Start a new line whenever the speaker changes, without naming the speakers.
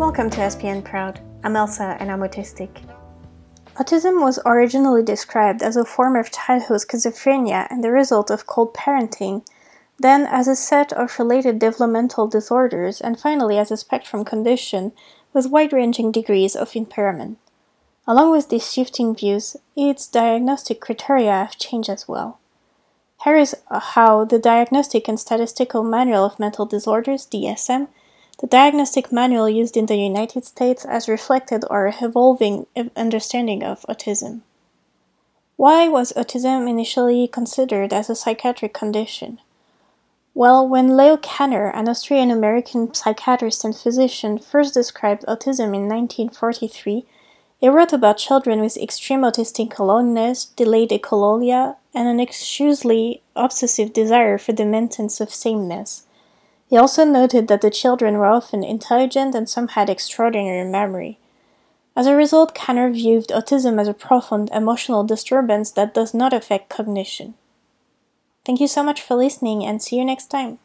Welcome to SPN Proud. I'm Elsa and I'm autistic.
Autism was originally described as a form of childhood schizophrenia and the result of cold parenting, then as a set of related developmental disorders, and finally as a spectrum condition with wide ranging degrees of impairment. Along with these shifting views, its diagnostic criteria have changed as well. Here is how the Diagnostic and Statistical Manual of Mental Disorders, DSM, the diagnostic manual used in the United States has reflected our evolving understanding of autism. Why was autism initially considered as a psychiatric condition? Well, when Leo Kanner, an Austrian American psychiatrist and physician, first described autism in 1943, he wrote about children with extreme autistic aloneness, delayed echolalia, and an excessively obsessive desire for the maintenance of sameness. He also noted that the children were often intelligent and some had extraordinary memory. As a result, Kanner viewed autism as a profound emotional disturbance that does not affect cognition. Thank you so much for listening and see you next time.